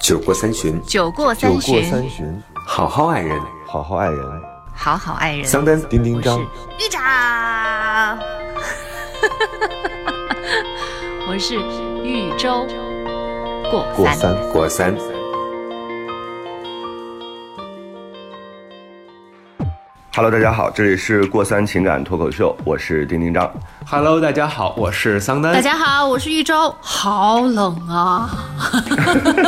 酒过三巡，酒过酒过三巡，三巡，好好爱人。好好爱人。好好爱人。桑丹，丁丁张，玉长，我是豫州过三。过三。Hello，大家好，这里是过三情感脱口秀，我是丁丁张。Hello，大家好，我是桑丹。大家好，我是玉州。好冷啊！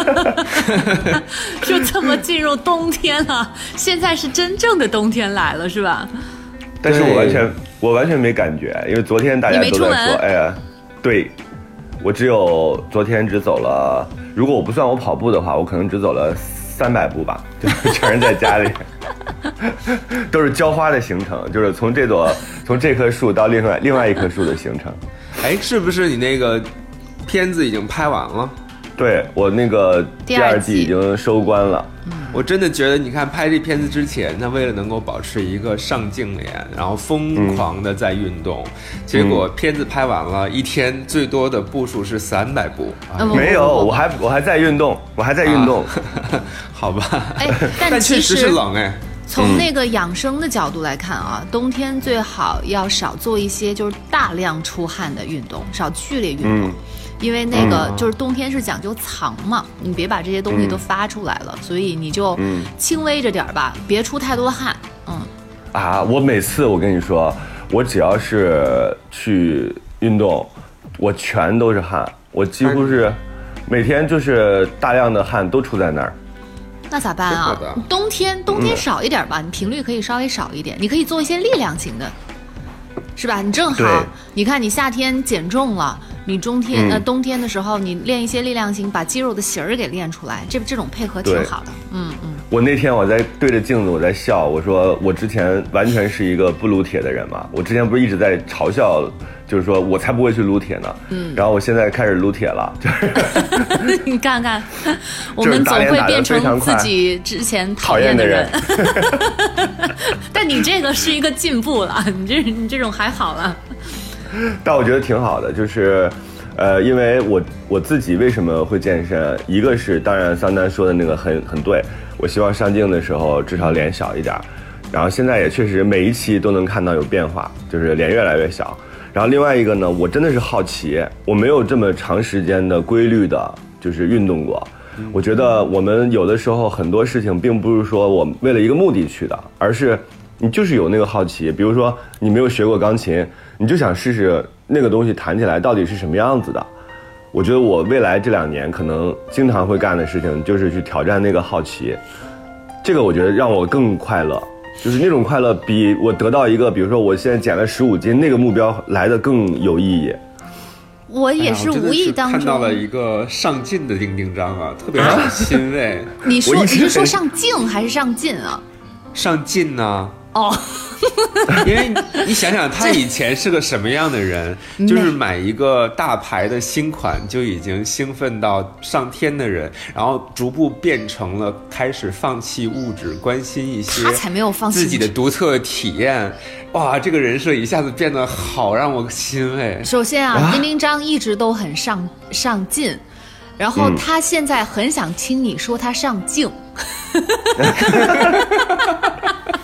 就这么进入冬天了，现在是真正的冬天来了，是吧？但是我完全我完全没感觉，因为昨天大家都在说，哎呀，对，我只有昨天只走了，如果我不算我跑步的话，我可能只走了三百步吧，就全是在家里，都是浇花的行程，就是从这朵从这棵树到另外另外一棵树的行程。哎，是不是你那个片子已经拍完了？对我那个第第二季已经收官了，我真的觉得，你看拍这片子之前，他为了能够保持一个上镜脸，然后疯狂的在运动，结果片子拍完了，一天最多的步数是三百步。没有，我还我还在运动，我还在运动。好吧，哎，但确实是冷哎。从那个养生的角度来看啊，冬天最好要少做一些就是大量出汗的运动，少剧烈运动。嗯因为那个就是冬天是讲究藏嘛，你别把这些东西都发出来了，所以你就嗯轻微着点儿吧，别出太多汗。嗯，啊，我每次我跟你说，我只要是去运动，我全都是汗，我几乎是每天就是大量的汗都出在那儿。那咋办啊？冬天冬天嗯少一点吧，你频率可以稍微少一点，你可以做一些力量型的，是吧？你正好，你看你夏天减重了，你冬天、嗯呃冬天的时候你练一些力量型，把肌肉的型儿给练出来，这这种配合挺好的。嗯嗯，我那天我在对着镜子我在笑，我说我之前完全是一个不撸铁的人嘛，我之前不是一直在嘲笑，就是说我才不会去撸铁呢。嗯，然后我现在开始撸铁了，就是 你看看，我们总会变成自己之前讨厌的人。但你这个是一个进步了，你这你这种还好了。但我觉得挺好的，就是，呃，因为我我自己为什么会健身，一个是当然桑丹说的那个很很对，我希望上镜的时候至少脸小一点儿，然后现在也确实每一期都能看到有变化，就是脸越来越小。然后另外一个呢，我真的是好奇，我没有这么长时间的规律的，就是运动过。我觉得我们有的时候很多事情并不是说我为了一个目的去的，而是你就是有那个好奇。比如说你没有学过钢琴，你就想试试那个东西弹起来到底是什么样子的。我觉得我未来这两年可能经常会干的事情就是去挑战那个好奇，这个我觉得让我更快乐，就是那种快乐比我得到一个，比如说我现在减了十五斤那个目标来的更有意义。我也是无意当中看到了一个上进的丁丁章啊，特别让我 欣慰。你说你是说上镜还是上进啊？上进呢、哦，因为你想想，他以前是个什么样的人？就是买一个大牌的新款就已经兴奋到上天的人，然后逐步变成了开始放弃物质，关心一些他才没有放弃自己的独特体验。哇，这个人设一下子变得好让我欣慰。首先啊，丁丁张一直都很上上进，然后嗯他现在很想听你说他上镜。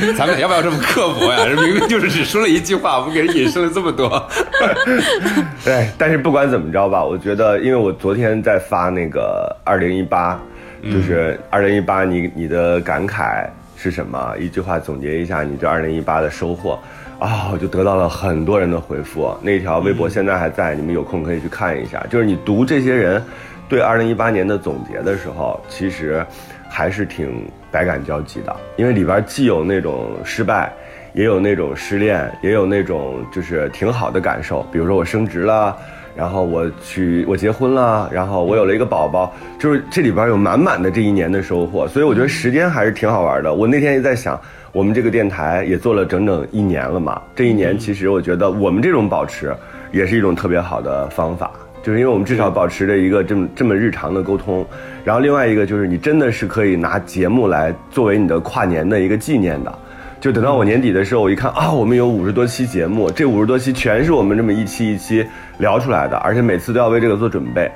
咱们俩要不要这么刻薄呀？这明明就是只说了一句话，我们给人引申了这么多。对，但是不管怎么着吧，我觉得，因为我昨天在发那个二零一八，就是二零一八，你你的感慨是什么？一句话总结一下你这二零一八的收获啊，我就得到了很多人的回复。那条微博现在还在，你们有空可以去看一下。就是你读这些人对二零一八年的总结的时候，其实还是挺百感交集的，因为里边既有那种失败。也有那种失恋，也有那种就是挺好的感受，比如说我升职了，然后我去我结婚了，然后我有了一个宝宝，就是这里边有满满的这一年的收获，所以我觉得时间还是挺好玩的。我那天也在想，我们这个电台也做了整整一年了嘛，这一年其实我觉得我们这种保持也是一种特别好的方法。就是因为我们至少保持着一个这么这么日常的沟通，然后另外一个就是你真的是可以拿节目来作为你的跨年的一个纪念的，就等到我年底的时候，我一看啊，我们有五十多期节目，这五十多期全是我们这么一期一期聊出来的，而且每次都要为这个做准备。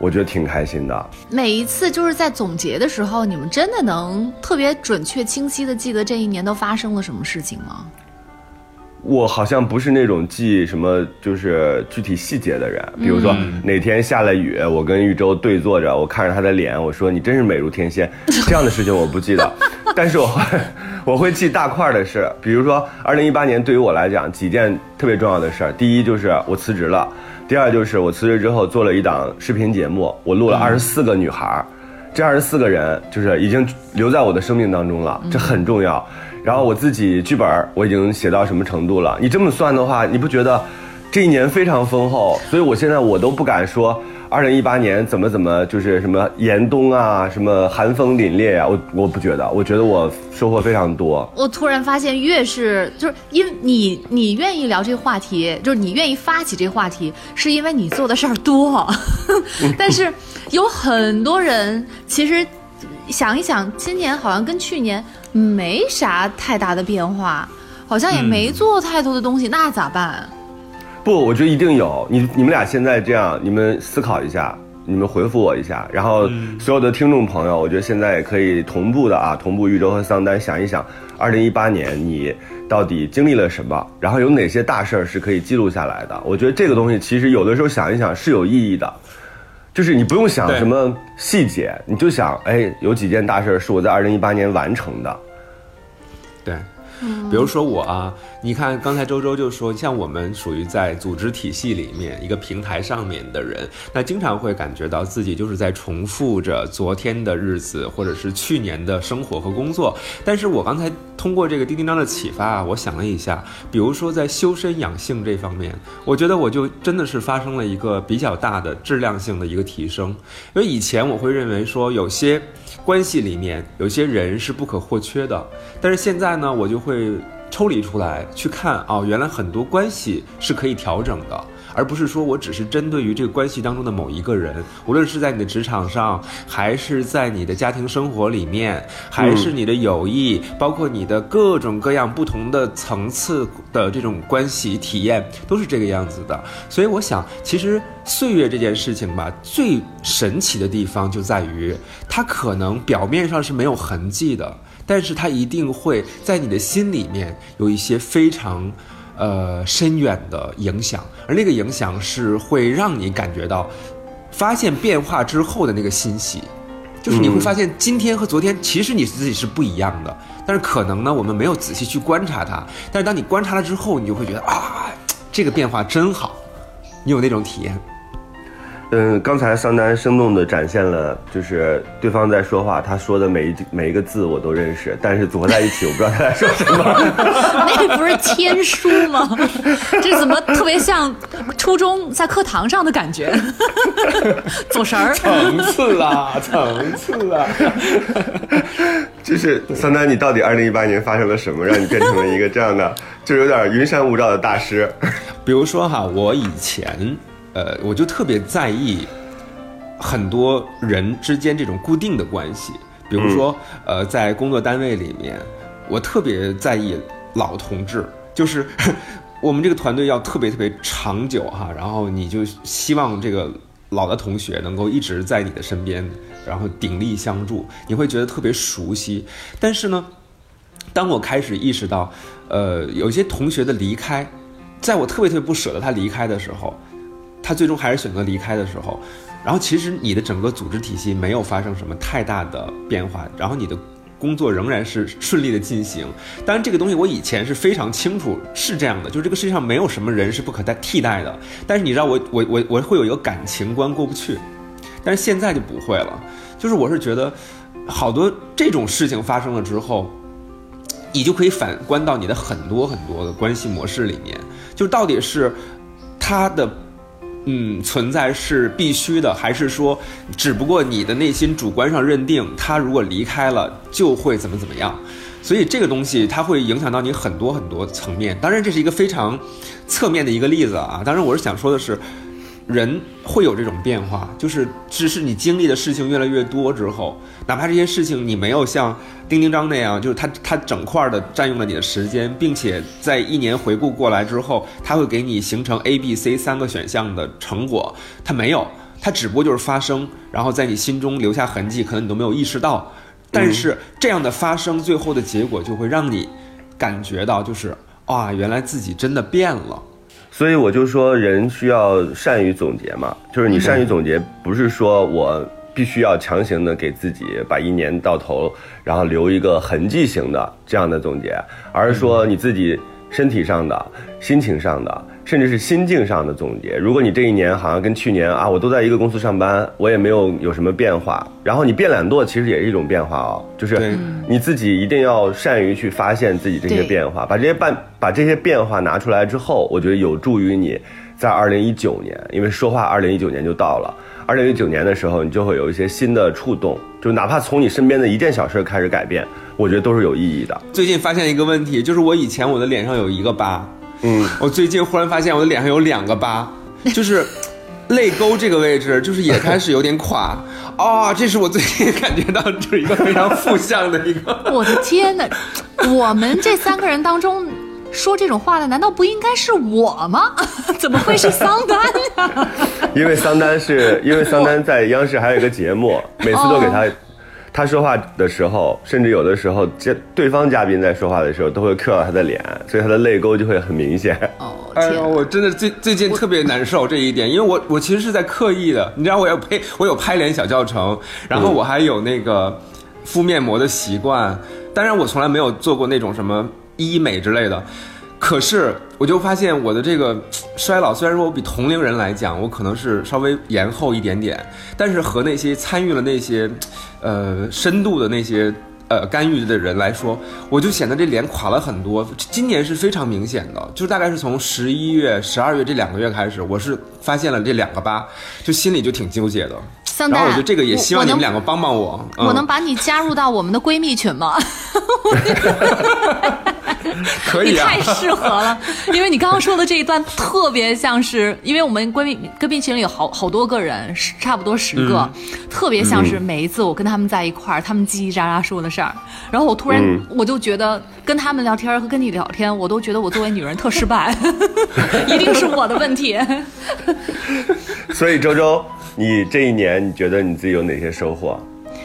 我觉得挺开心的。每一次就是在总结的时候，你们真的能特别准确、清晰的记得这一年都发生了什么事情吗？我好像不是那种记什么就是具体细节的人，比如说哪天下了雨，我跟玉州对坐着，我看着他的脸，我说你真是美如天仙，这样的事情我不记得，但是我会 我会记大块的事，比如说二零一八年对于我来讲几件特别重要的事儿，第一就是我辞职了，第二就是我辞职之后做了一档视频节目，我录了二十四个女孩儿，这二十四个人就是已经留在我的生命当中了，这很重要。然后我自己剧本我已经写到什么程度了？你这么算的话，你不觉得这一年非常丰厚？所以我现在我都不敢说二零一八年怎么怎么就是什么严冬啊，什么寒风凛冽呀，我我不觉得，我觉得我收获非常多。我突然发现，越是就是因为你你愿意聊这个话题，就是你愿意发起这个话题，是因为你做的事儿多。但是有很多人其实想一想，今年好像跟去年。没啥太大的变化，好像也没做太多的东西，那咋办？不，我觉得一定有。你你们俩现在这样，你们思考一下，你们回复我一下，然后所有的听众朋友，我觉得现在也可以同步的啊，同步玉州和桑丹想一想，二零一八年你到底经历了什么，然后有哪些大事儿是可以记录下来的？我觉得这个东西其实有的时候想一想是有意义的。就是你不用想什么细节，你就想，哎，有几件大事是我在二零一八年完成的。对，比如说我啊。你看，刚才周周就说，像我们属于在组织体系里面一个平台上面的人，那经常会感觉到自己就是在重复着昨天的日子，或者是去年的生活和工作。但是我刚才通过这个丁丁章的启发啊，我想了一下，比如说在修身养性这方面，我觉得我就真的是发生了一个比较大的质量性的一个提升。因为以前我会认为说，有些关系里面有些人是不可或缺的，但是现在呢，我就。抽离出来去看啊，原来很多关系是可以调整的，而不是说我只是针对于这个关系当中的某一个人，无论是在你的职场上，还是在你的家庭生活里面，还是你的友谊，包括你的各种各样不同的层次的这种关系体验，都是这个样子的。所以我想，其实岁月这件事情吧，最神奇的地方就在于，它可能表面上是没有痕迹的。但是它一定会在你的心里面有一些非常，呃深远的影响，而那个影响是会让你感觉到，发现变化之后的那个欣喜，就是你会发现今天和昨天其实你自己是不一样的，但是可能呢我们没有仔细去观察它，但是当你观察了之后，你就会觉得啊，这个变化真好，你有那种体验。嗯，刚才桑丹生动的展现了，就是对方在说话，他说的每一每一个字我都认识，但是组合在一起，我不知道他在说什么。那不是天书吗？这怎么特别像初中在课堂上的感觉？走神儿。层次啦，层次啦。就是桑丹，你到底二零一八年发生了什么，让你变成了一个这样的，就有点云山雾罩的大师？比如说哈，我以前。呃，我就特别在意很多人之间这种固定的关系，比如说，呃，在工作单位里面，我特别在意老同志，就是 我们这个团队要特别特别长久哈，然后你就希望这个老的同学能够一直在你的身边，然后鼎力相助，你会觉得特别熟悉。但是呢，当我开始意识到，呃，有些同学的离开，在我特别特别不舍得他离开的时候。他最终还是选择离开的时候，然后其实你的整个组织体系没有发生什么太大的变化，然后你的工作仍然是顺利的进行。当然，这个东西我以前是非常清楚是这样的，就是这个世界上没有什么人是不可代替代的。但是你知道，我我我我会有一个感情观过不去，但是现在就不会了。就是我是觉得，好多这种事情发生了之后，你就可以反观到你的很多很多的关系模式里面，就到底是他的。嗯，存在是必须的，还是说，只不过你的内心主观上认定他如果离开了就会怎么怎么样？所以这个东西它会影响到你很多很多层面。当然，这是一个非常侧面的一个例子啊。当然，我是想说的是。人会有这种变化，就是只是你经历的事情越来越多之后，哪怕这些事情你没有像丁丁章那样，就是他他整块的占用了你的时间，并且在一年回顾过来之后，他会给你形成 A、B、C 三个选项的成果，他没有，它只不过就是发生，然后在你心中留下痕迹，可能你都没有意识到。但是这样的发生，最后的结果就会让你感觉到，就是啊，原来自己真的变了。所以我就说，人需要善于总结嘛，就是你善于总结，不是说我必须要强行的给自己把一年到头，然后留一个痕迹型的这样的总结，而是说你自己身体上的、心情上的。甚至是心境上的总结。如果你这一年好像跟去年啊，我都在一个公司上班，我也没有有什么变化，然后你变懒惰，其实也是一种变化哦。就是你自己一定要善于去发现自己这些变化，把这些办把这些变化拿出来之后，我觉得有助于你在二零一九年，因为说话二零一九年就到了，二零一九年的时候，你就会有一些新的触动，就哪怕从你身边的一件小事开始改变，我觉得都是有意义的。最近发现一个问题，就是我以前我的脸上有一个疤。嗯，我最近忽然发现我的脸上有两个疤，就是泪沟这个位置，就是也开始有点垮。啊，这是我最近感觉到就是一个非常负向的一个。我的天哪，我们这三个人当中说这种话的，难道不应该是我吗？怎么会是桑丹呀？因为桑丹是因为桑丹在央视还有一个节目，每次都给他。他说话的时候，甚至有的时候，这对方嘉宾在说话的时候，都会 Q 到他的脸，所以他的泪沟就会很明显。哦，哎呀，我真的最最近特别难受这一点，因为我我其实是在刻意的，你知道，我有拍我有拍脸小教程，然后我还有那个敷面膜的习惯，当然我从来没有做过那种什么医美之类的。可是，我就发现我的这个 衰老，虽然说我比同龄人来讲，我可能是稍微延后一点点，但是和那些参与了那些，呃，深度的那些呃干预的人来说，我就显得这脸垮了很多。今年是非常明显的，就是大概是从十一月、十二月这两个月开始，我是发现了这两个疤，就心里就挺纠结的。然后我觉得这个也希望你们两个帮帮我。我能把你加入到我们的闺蜜群吗？可以啊，你太适合了，因为你刚刚说的这一段特别像是，因为我们闺蜜闺蜜群里有好好多个人，差不多十个，特别像是每一次我跟他们在一块儿，他们叽叽喳喳说的事儿，然后我突然我就觉得跟他们聊天和跟你聊天，我都觉得我作为女人特失败，一定是我的问题。所以周周，你这一年你觉得你自己有哪些收获？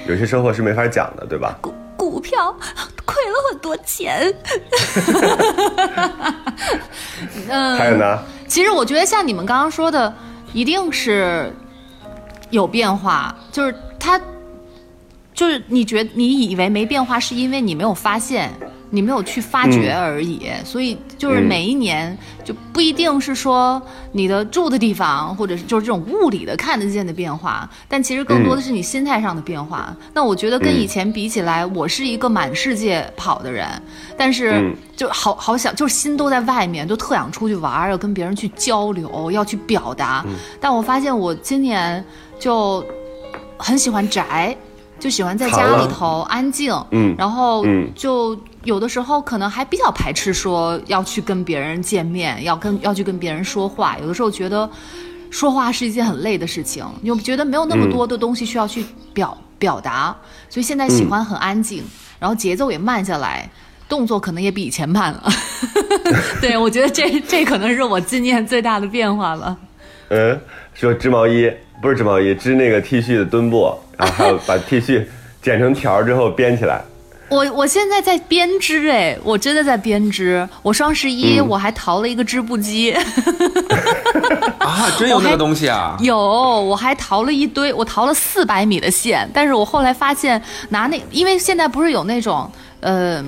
有些收获是没法讲的，对吧？股股票亏了很多钱。嗯，还有呢？其实我觉得像你们刚刚说的，一定是有变化。就是他，就是你觉你以为没变化，是因为你没有发现。你没有去发掘而已，所以就是每一年就不一定是说你的住的地方，或者是就是这种物理的看得见的变化，但其实更多的是你心态上的变化。那我觉得跟以前比起来，我是一个满世界跑的人，但是就好好想，就是心都在外面，就特想出去玩，要跟别人去交流，要去表达。但我发现我今年就很喜欢宅。就喜欢在家里头安静，嗯，然后就有的时候可能还比较排斥说要去跟别人见面，要跟要去跟别人说话。有的时候觉得说话是一件很累的事情，又觉得没有那么多的东西需要去表表达，所以现在喜欢很安静，然后节奏也慢下来，动作可能也比以前慢了。对，我觉得这这可能是我今年最大的变化了。嗯，说织毛衣不是织毛衣，织那个 T 恤的墩布。然后还有把 T 恤剪成条之后编起来。我我现在在编织哎，我真的在编织。我双十一我还淘了一个织布机。啊，真有那个东西啊！有，我还淘了一堆，我淘了四百米的线。但是我后来发现拿那，因为现在不是有那种呃。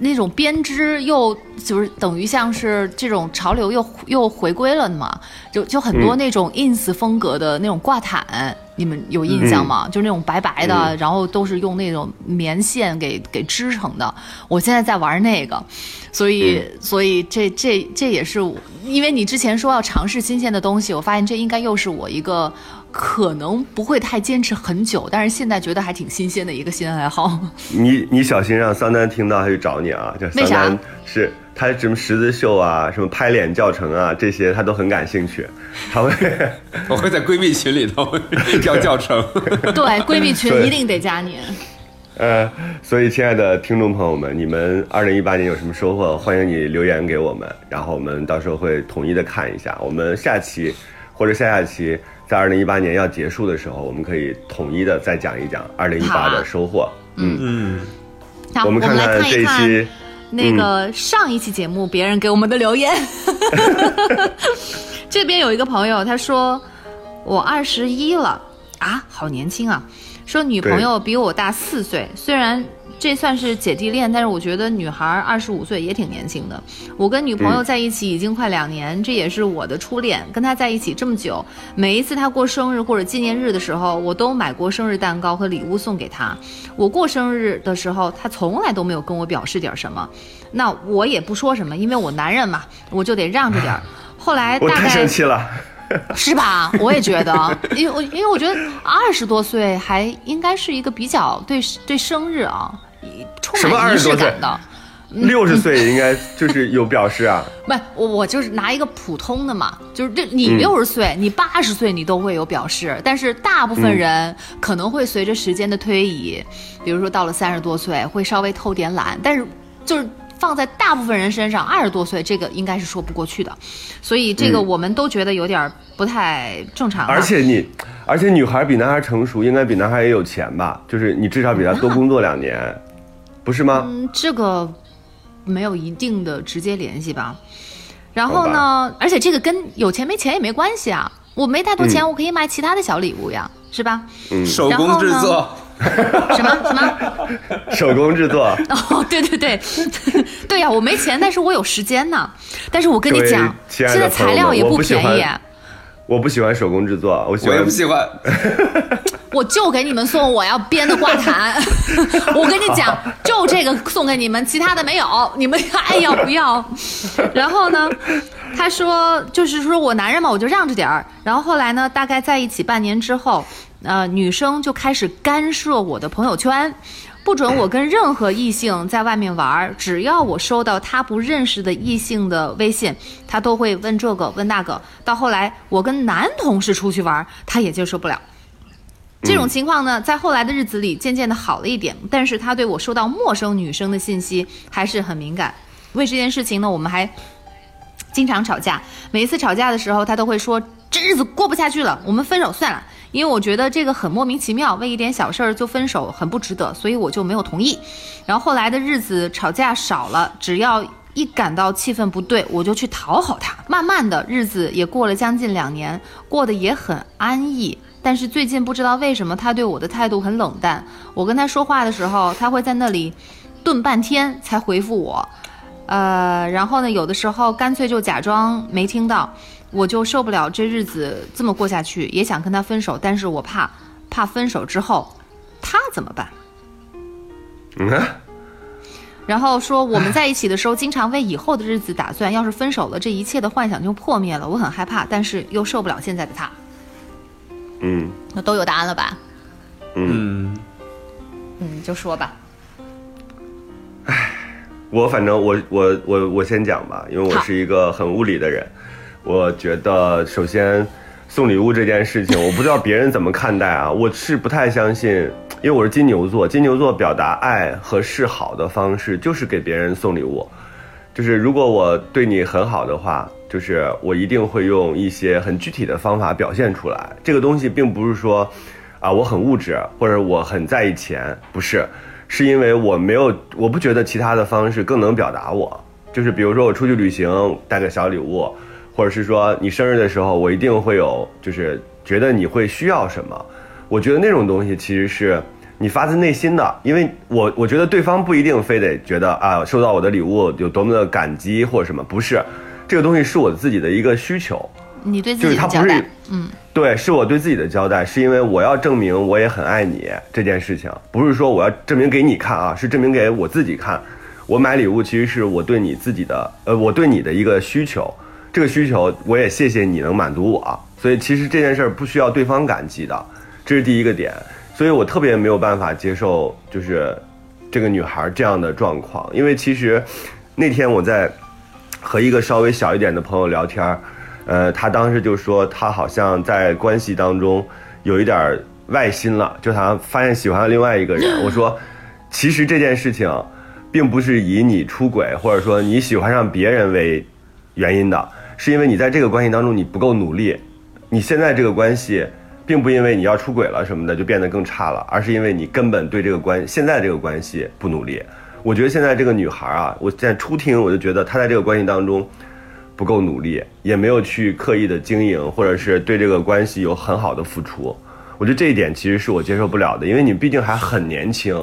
那种编织又就是等于像是这种潮流又又回归了嘛，就就很多那种 ins 风格的那种挂毯，你们有印象吗？就是那种白白的，然后都是用那种棉线给给织成的。我现在在玩那个，所以所以这这这也是因为你之前说要尝试新鲜的东西，我发现这应该又是我一个。可能不会太坚持很久，但是现在觉得还挺新鲜的一个新爱好。你你小心让桑丹听到他去找你啊！为啥？是他什么十字绣啊，什么拍脸教程啊，这些他都很感兴趣。他会 我会在闺蜜群里头教教程。对，闺蜜群一定得加你。呃，所以亲爱的听众朋友们，你们二零一八年有什么收获？欢迎你留言给我们，然后我们到时候会统一的看一下。我们下期或者下下期。在二零一八年要结束的时候，我们可以统一的再讲一讲二零一八的收获。嗯嗯，好，我们看看这一期，那个上一期节目别人给我们的留言。这边有一个朋友，他说我二十一了啊，好年轻啊。说女朋友比我大四岁，虽然这算是姐弟恋，但是我觉得女孩二十五岁也挺年轻的。我跟女朋友在一起已经快两年，这也是我的初恋。跟她在一起这么久，每一次她过生日或者纪念日的时候，我都买过生日蛋糕和礼物送给她。我过生日的时候，她从来都没有跟我表示点什么，那我也不说什么，因为我男人嘛，我就得让着点儿。后来我太大概生气了。是吧？我也觉得，因为我因为我觉得二十多岁还应该是一个比较对对生日啊充什么满仪20多岁式感的。六十岁应该就是有表示啊。不，我我就是拿一个普通的嘛，就是这你嗯六十岁，你八十岁，你都会有表示，但是大部分人可能会随着时间的推移，比如说到了三十多岁会稍微偷点懒，但是就是放在大部分人身上，二十多岁这个应该是说不过去的，所以这个嗯我们都觉得有点不太正常啊。而且你，而且女孩比男孩成熟，应该比男孩也有钱吧？就是你至少比他多工作两年，不是吗？嗯，这个没有一定的直接联系吧。然后呢，而且这个跟有钱没钱也没关系啊。我没太多钱，嗯我可以买其他的小礼物呀，是吧？手工制作，什么什么？手工制作，哦，对对对，对呀、我没钱，但是我有时间呢。但是我跟你讲，现在材料也不便宜，我不喜欢手工制作，我喜欢我也不喜欢。我就给你们送我要编的挂毯。我跟你讲，就这个送给你们，其他的没有，你们爱要不要？然后呢，他说就是说我男人嘛，我就让着点儿。然后后来呢，大概在一起半年之后，呃，女生就开始干涉我的朋友圈。不准我跟任何异性在外面玩儿，只要我收到他不认识的异性的微信，他都会问这个问那个。到后来，我跟男同事出去玩儿，他也接受不了。这种情况呢，在后来的日子里渐渐的好了一点，但是他对我收到陌生女生的信息还是很敏感。为这件事情呢，我们还经常吵架。每一次吵架的时候，他都会说：“这日子过不下去了，我们分手算了。”因为我觉得这个很莫名其妙，为一点小事儿就分手很不值得，所以我就没有同意。然后后来的日子吵架少了，只要一感到气氛不对，我就去讨好他。慢慢的日子也过了将近两年，过得也很安逸。但是最近不知道为什么他对我的态度很冷淡，我跟他说话的时候，他会在那里顿半天才回复我。呃，然后呢，有的时候干脆就假装没听到，我就受不了这日子这么过下去，也想跟他分手，但是我怕，怕分手之后他怎么办？嗯啊，然后说我们在一起的时候，经常为以后的日子打算，要是分手了，这一切的幻想就破灭了，我很害怕，但是又受不了现在的他。嗯那都有答案了吧？嗯，嗯，嗯，就说吧。我反正我我我我先讲吧，因为我是一个很物理的人，我觉得首先送礼物这件事情，我不知道别人怎么看待啊，我是不太相信，因为我是金牛座，金牛座表达爱和示好的方式就是给别人送礼物，就是如果我对你很好的话，就是我一定会用一些很具体的方法表现出来。这个东西并不是说，啊，我很物质或者我很在意钱，不是，是因为我没有，我不觉得其他的方式更能表达我。就是比如说我出去旅行带个小礼物，或者是说你生日的时候，我一定会有，就是觉得你会需要什么。我觉得那种东西其实是你发自内心的，因为我我觉得对方不一定非得觉得啊收到我的礼物有多么的感激或者什么，不是，这个东西是我自己的一个需求，你对自己的交代，嗯，对，是我对自己的交代，是因为我要证明我也很爱你这件事情，不是说我要证明给你看啊，是证明给我自己看。我买礼物其实是我对你自己的，呃，我对你的一个需求，这个需求我也谢谢你能满足我，所以其实这件事儿不需要对方感激的，这是第一个点。所以我特别没有办法接受，就是这个女孩这样的状况，因为其实那天我在和一个稍微小一点的朋友聊天，呃，他当时就说他好像在关系当中有一点外心了，就好像发现喜欢了另外一个人。我说，其实这件事情并不是以你出轨或者说你喜欢上别人为原因的，是因为你在这个关系当中你不够努力，你现在这个关系，并不因为你要出轨了什么的就变得更差了，而是因为你根本对这个关现在这个关系不努力。我觉得现在这个女孩啊，我现在初听我就觉得她在这个关系当中不够努力，也没有去刻意的经营，或者是对这个关系有很好的付出。我觉得这一点其实是我接受不了的，因为你毕竟还很年轻，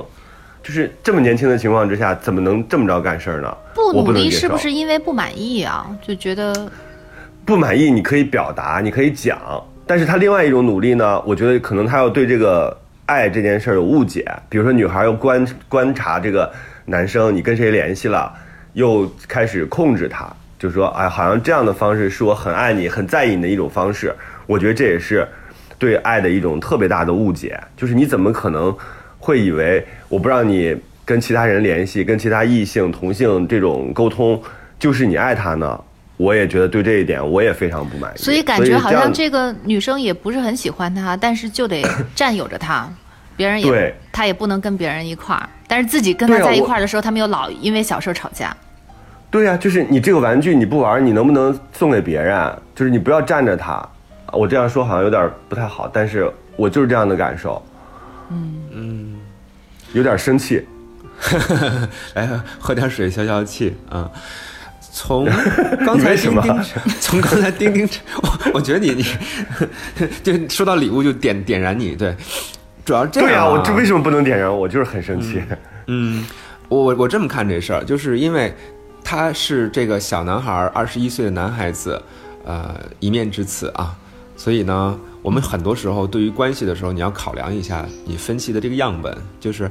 就是这么年轻的情况之下，怎么能这么着干事儿呢？不努力是不是因为不满意啊？就觉得不满意，你可以表达，你可以讲，但是他另外一种努力呢，我觉得可能他要对这个爱这件事儿有误解，比如说女孩要观观察这个男生，你跟谁联系了，又开始控制他，就说哎，好像这样的方式是我很爱你、很在意你的一种方式，我觉得这也是对爱的一种特别大的误解，就是你怎么可能会以为我不让你跟其他人联系、跟其他异性、同性这种沟通，就是你爱他呢？我也觉得对这一点我也非常不满意，所以感觉好像这个女生也不是很喜欢他，但是就得占有着他，别人也对他也不能跟别人一块儿，但是自己跟他在一块儿的时候，他们又老因为小事儿吵架。对呀、就是你这个玩具你不玩，你能不能送给别人？就是你不要占着他。我这样说好像有点不太好，但是我就是这样的感受。嗯嗯，有点生气。来喝点水消消气啊。从 刚才什么 从刚才钉钉，我我觉得你你 就说到礼物就点点燃你，对，主要这样、对呀、啊，我这为什么不能点燃？我就是很生气。嗯，我我我这么看这事儿，就是因为他是这个小男孩，二十一岁的男孩子，呃，一面之词啊，所以呢，我们很多时候对于关系的时候，你要考量一下你分析的这个样本，就是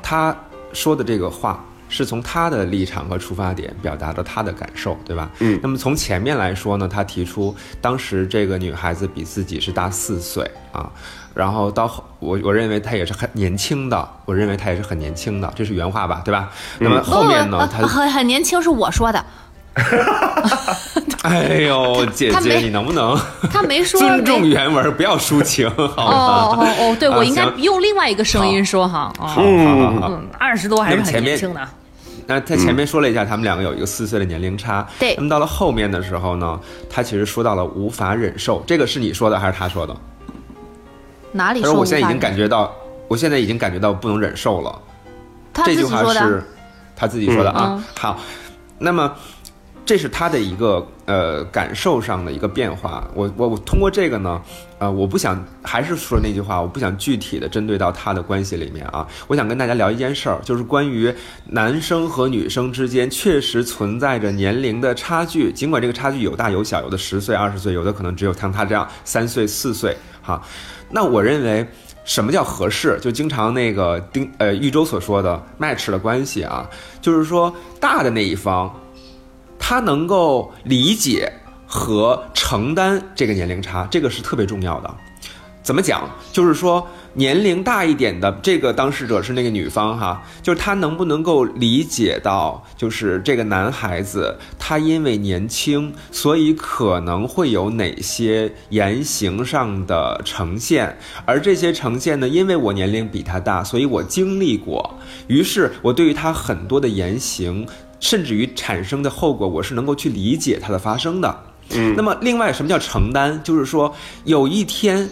他说的这个话。是从他的立场和出发点表达了他的感受，对吧？嗯那么从前面来说呢，他提出当时这个女孩子比自己是大四岁啊，然后到后我我认为她也是很年轻的，我认为她也是很年轻的，这是原话吧，对吧？那么后面呢，很很年轻，是我说的，哎呦，姐姐你能不能他没说尊重原文，不要抒情好哦哦？哦，对啊我应该用另外一个声音说哈。哦，好好好好。嗯，二十多还是很年轻的。那他前面说了一下，他们两个有一个四岁的年龄差。对那么到了后面的时候呢，他其实说到了无法忍受，这个是你说的还是他说的？哪里他说我现在已经感觉到，我现在已经感觉到不能忍受了。他这句话是他自己说的啊。嗯好，那么这是他的一个呃感受上的一个变化。我我我通过这个呢，呃，我不想还是说那句话，我不想具体的针对到他的关系里面啊。我想跟大家聊一件事儿，就是关于男生和女生之间确实存在着年龄的差距，尽管这个差距有大有小，有的十岁、二十岁，有的可能只有像他这样三岁、四岁哈。那我认为。什么叫合适？就经常那个丁呃豫州所说的 match 的关系啊，就是说大的那一方，他能够理解和承担这个年龄差，这个是特别重要的。怎么讲？就是说年龄大一点的这个当事者是那个女方哈，就是她能不能够理解到，就是这个男孩子他因为年轻，所以可能会有哪些言行上的呈现，而这些呈现呢，因为我年龄比他大，所以我经历过，于是我对于他很多的言行，甚至于产生的后果，我是能够去理解它的发生的。嗯那么，另外什么叫承担？就是说，有一天，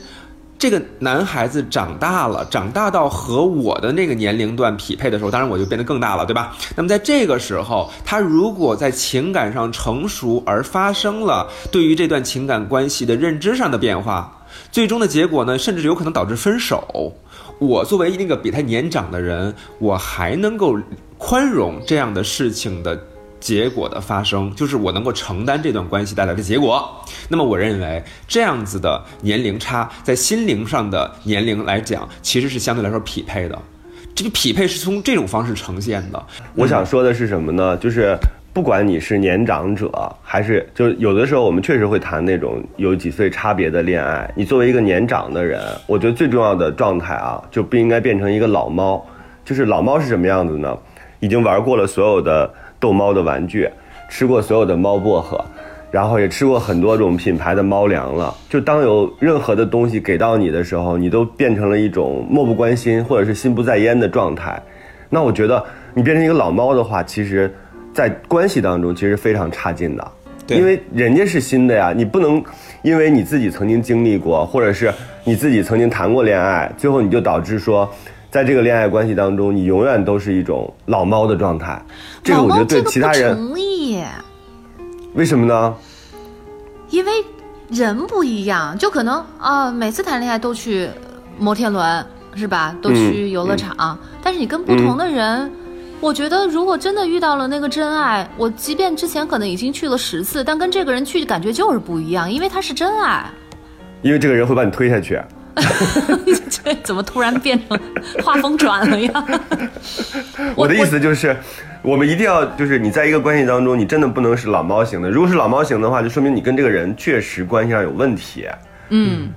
这个男孩子长大了，长大到和我的那个年龄段匹配的时候，当然我就变得更大了，对吧？那么在这个时候，他如果在情感上成熟，而发生了对于这段情感关系的认知上的变化，最终的结果呢，甚至有可能导致分手。我作为那个比他年长的人，我还能够宽容这样的事情的结果的发生，就是我能够承担这段关系带来的结果。那么，我认为这样子的年龄差，在心灵上的年龄来讲，其实是相对来说匹配的。这个匹配是从这种方式呈现的。我想说的是什么呢？就是不管你是年长者，还是就有的时候我们确实会谈那种有几岁差别的恋爱。你作为一个年长的人，我觉得最重要的状态啊，就不应该变成一个老猫。就是老猫是什么样子呢？已经玩过了所有的逗猫的玩具，吃过所有的猫薄荷，然后也吃过很多种品牌的猫粮了。就当有任何的东西给到你的时候，你都变成了一种漠不关心或者是心不在焉的状态。那我觉得你变成一个老猫的话，其实，在关系当中其实非常差劲的。因为人家是新的呀，你不能因为你自己曾经经历过，或者是你自己曾经谈过恋爱，最后你就导致说，在这个恋爱关系当中，你永远都是一种老猫的状态。这个我觉得对其他人不成立，为什么呢？因为人不一样，就可能啊，每次谈恋爱都去摩天轮是吧？都去游乐场，但是你跟不同的人。我觉得，如果真的遇到了那个真爱，我即便之前可能已经去了十次，但跟这个人去感觉就是不一样，因为他是真爱。因为这个人会把你推下去。这 怎么突然变成画风转了呀？我的意思就是，我们一定要就是你在一个关系当中，你真的不能是老猫型的。如果是老猫型的话，就说明你跟这个人确实关系上有问题。嗯。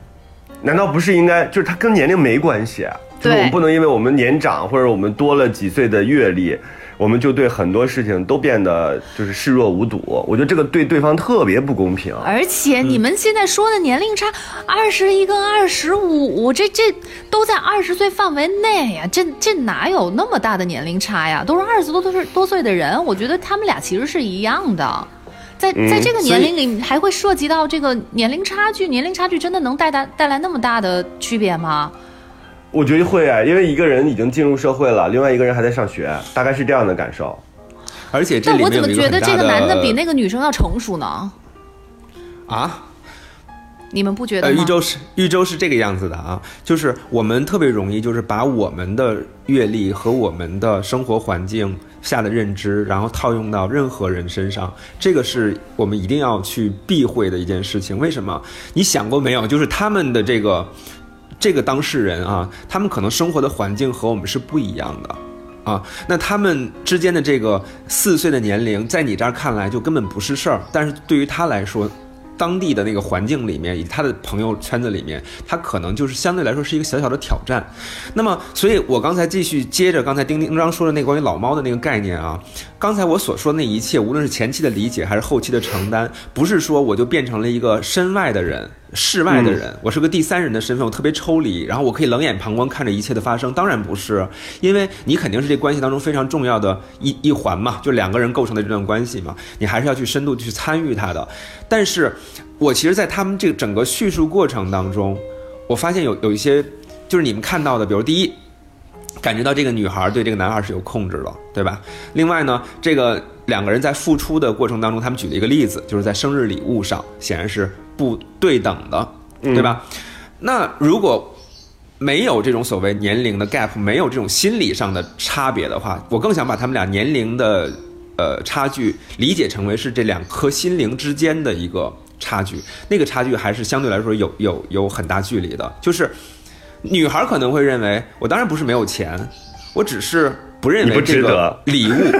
难道不是应该就是他跟年龄没关系？就是我们不能因为我们年长或者我们多了几岁的阅历，我们就对很多事情都变得就是视若无睹。我觉得这个对对方特别不公平。而且你们现在说的年龄差，二十一跟二十五，这这都在二十岁范围内呀，这这哪有那么大的年龄差呀？都是二十多多岁多岁的人，我觉得他们俩其实是一样的。在在这个年龄里，还会涉及到这个年龄差距，年龄差距真的能带带带来那么大的区别吗？我觉得会啊，因为一个人已经进入社会了，另外一个人还在上学，大概是这样的感受。而且，但我怎么觉得这个男的比那个女生要成熟呢？啊？你们不觉得吗？玉州是玉州是这个样子的啊，就是我们特别容易就是把我们的阅历和我们的生活环境下的认知，然后套用到任何人身上，这个是我们一定要去避讳的一件事情。为什么？你想过没有？就是他们的这个。这个当事人啊，他们可能生活的环境和我们是不一样的，啊，那他们之间的这个四岁的年龄，在你这儿看来就根本不是事儿，但是对于他来说。当地的那个环境里面，以他的朋友圈子里面，他可能就是相对来说是一个小小的挑战。那么，所以我刚才继续接着刚才丁丁章说的那个关于老猫的那个概念啊，刚才我所说的那一切，无论是前期的理解还是后期的承担，不是说我就变成了一个身外的人。世外的人，我是个第三人的身份，我特别抽离，然后我可以冷眼旁观看着一切的发生。当然不是，因为你肯定是这关系当中非常重要的一一环嘛，就两个人构成的这段关系嘛，你还是要去深度去参与它的。但是，我其实，在他们这个整个叙述过程当中，我发现有有一些，就是你们看到的，比如第一，感觉到这个女孩对这个男孩是有控制的，对吧？另外呢，这个两个人在付出的过程当中，他们举了一个例子，就是在生日礼物上，显然是。不对等的，对吧？那如果没有这种所谓年龄的 gap，没有这种心理上的差别的话，我更想把他们俩年龄的呃差距理解成为是这两颗心灵之间的一个差距。那个差距还是相对来说有有有很大距离的。就是女孩可能会认为，我当然不是没有钱，我只是不认为这个礼物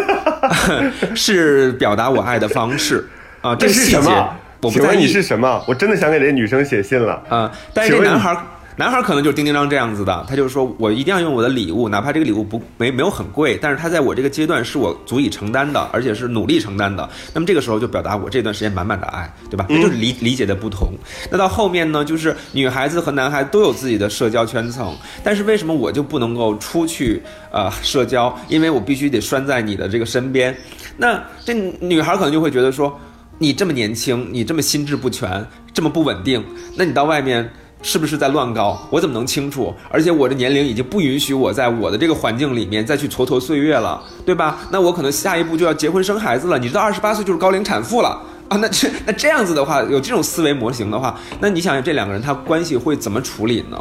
是表达我爱的方式啊。这是什么？请问你是什么？我真的想给这女生写信了。啊，但是这男孩，男孩可能就是丁丁张这样子的，他就是说我一定要用我的礼物，哪怕这个礼物不没没有很贵，但是他在我这个阶段是我足以承担的，而且是努力承担的。那么这个时候就表达我这段时间满满的爱，对吧？那就是理理解的不同。那到后面呢，就是女孩子和男孩都有自己的社交圈层，但是为什么我就不能够出去呃社交？因为我必须得拴在你的这个身边。那这女孩可能就会觉得说。你这么年轻，你这么心智不全，这么不稳定，那你到外面是不是在乱搞？我怎么能清楚？而且我的年龄已经不允许我在我的这个环境里面再去蹉跎岁月了，对吧？那我可能下一步就要结婚生孩子了。你知道，二十八岁就是高龄产妇了啊！那这那这样子的话，有这种思维模型的话，那你想想这两个人他关系会怎么处理呢？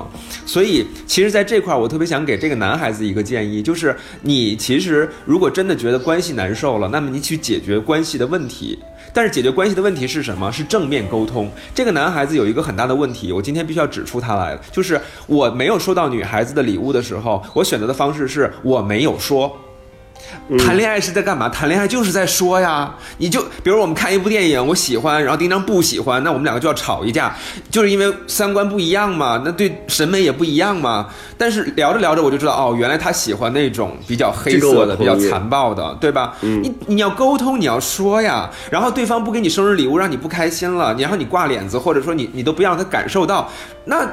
所以，其实在这块儿，我特别想给这个男孩子一个建议，就是你其实如果真的觉得关系难受了，那么你去解决关系的问题。但是解决关系的问题是什么？是正面沟通。这个男孩子有一个很大的问题，我今天必须要指出他来了，就是我没有收到女孩子的礼物的时候，我选择的方式是我没有说。谈恋爱是在干嘛？谈恋爱就是在说呀。你就比如我们看一部电影，我喜欢，然后丁张不喜欢，那我们两个就要吵一架，就是因为三观不一样嘛，那对审美也不一样嘛。但是聊着聊着，我就知道哦，原来他喜欢那种比较黑色的、比较残暴的，对吧？你你要沟通，你要说呀。然后对方不给你生日礼物，让你不开心了，然后你挂脸子，或者说你你都不让他感受到，那。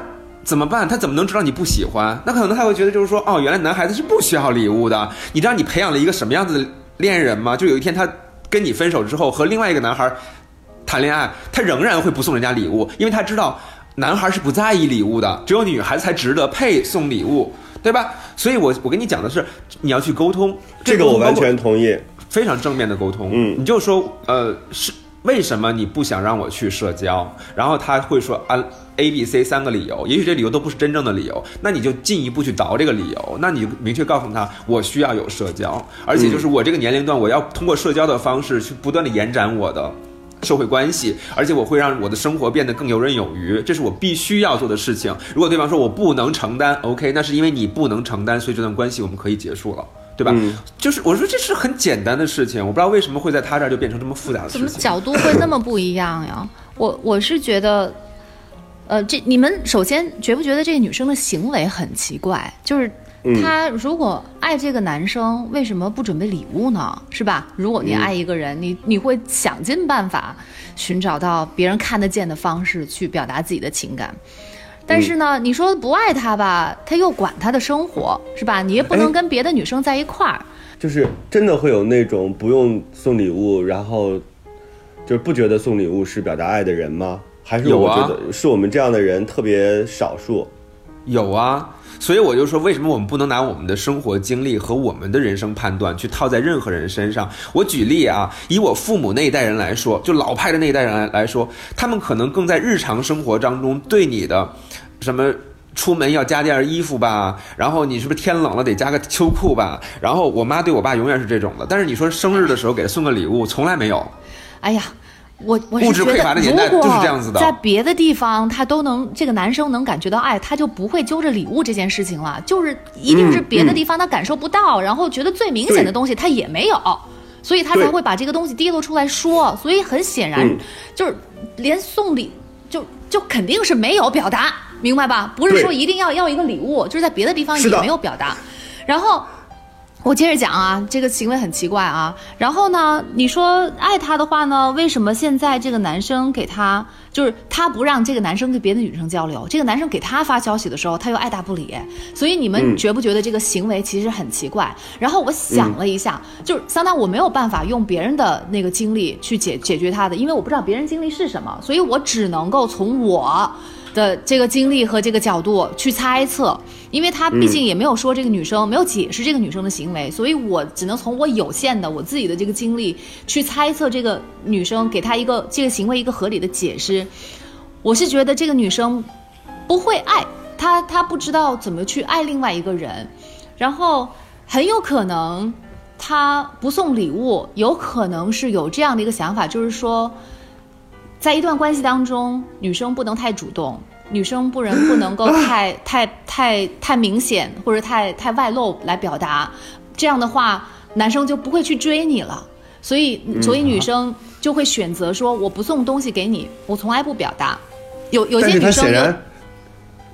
怎么办？他怎么能知道你不喜欢？那可能他会觉得就是说，哦，原来男孩子是不需要礼物的。你知道你培养了一个什么样子的恋人吗？就有一天他跟你分手之后，和另外一个男孩谈恋爱，他仍然会不送人家礼物，因为他知道男孩是不在意礼物的，只有女孩子才值得配送礼物，对吧？所以我我跟你讲的是，你要去沟通，这个我完全同意，非常正面的沟通。嗯你就说，呃，是为什么你不想让我去社交？然后他会说啊。A、B、C 三个理由，也许这理由都不是真正的理由，那你就进一步去倒这个理由，那你就明确告诉他，我需要有社交，而且就是我这个年龄段，我要通过社交的方式去不断的延展我的社会关系，而且我会让我的生活变得更游刃有余，这是我必须要做的事情。如果对方说我不能承担，OK，那是因为你不能承担，所以这段关系我们可以结束了。对吧？嗯就是我说这是很简单的事情，我不知道为什么会在他这儿就变成这么复杂的怎么事情。角度会那么不一样呀？我我是觉得，呃，这你们首先觉不觉得这个女生的行为很奇怪？就是她如果爱这个男生，为什么不准备礼物呢？是吧？如果你爱一个人，你你会想尽办法寻找到别人看得见的方式去表达自己的情感。但是呢，你说不爱他吧，他又管他的生活，是吧？你也不能哎跟别的女生在一块儿。就是真的会有那种不用送礼物，然后就是不觉得送礼物是表达爱的人吗？还是有啊我觉得是我们这样的人特别少数？有啊，所以我就说，为什么我们不能拿我们的生活经历和我们的人生判断去套在任何人身上？我举例啊，以我父母那一代人来说，就老派的那一代人来来说，他们可能更在日常生活当中对你的什么。出门要加件衣服吧，然后你是不是天冷了得加个秋裤吧？然后我妈对我爸永远是这种的，但是你说生日的时候给他送个礼物，从来没有。哎呀，我我是觉得，如果就是这样子的在别的地方他都能，这个男生能感觉到爱，他就不会揪着礼物这件事情了。就是一定是别的地方他感受不到，然后觉得最明显的东西他也没有，所以他才会把这个东西滴露出来说。所以很显然，嗯就是连送礼就就肯定是没有表达，明白吧？不是说一定要要一个礼物，就是在别的地方也没有表达。然后我接着讲啊，这个行为很奇怪啊。然后呢，你说爱他的话呢，为什么现在这个男生给他，就是他不让这个男生跟别的女生交流，这个男生给他发消息的时候，他又爱答不理。所以你们嗯觉不觉得这个行为其实很奇怪？然后我想了一下，就是桑当，我没有办法用别人的那个经历去解解决他的，因为我不知道别人经历是什么，所以我只能够从我。的这个经历和这个角度去猜测，因为他毕竟也没有说这个女生、没有解释这个女生的行为，所以我只能从我有限的我自己的这个经历去猜测这个女生给她一个这个行为一个合理的解释。我是觉得这个女生不会爱她，她不知道怎么去爱另外一个人，然后很有可能她不送礼物，有可能是有这样的一个想法，就是说。在一段关系当中，女生不能太主动，女生不能不能够 太太太太明显或者太太外露来表达，这样的话，男生就不会去追你了。所以，所以女生就会选择说，我不送东西给你，我从来不表达。有有些女生就显然，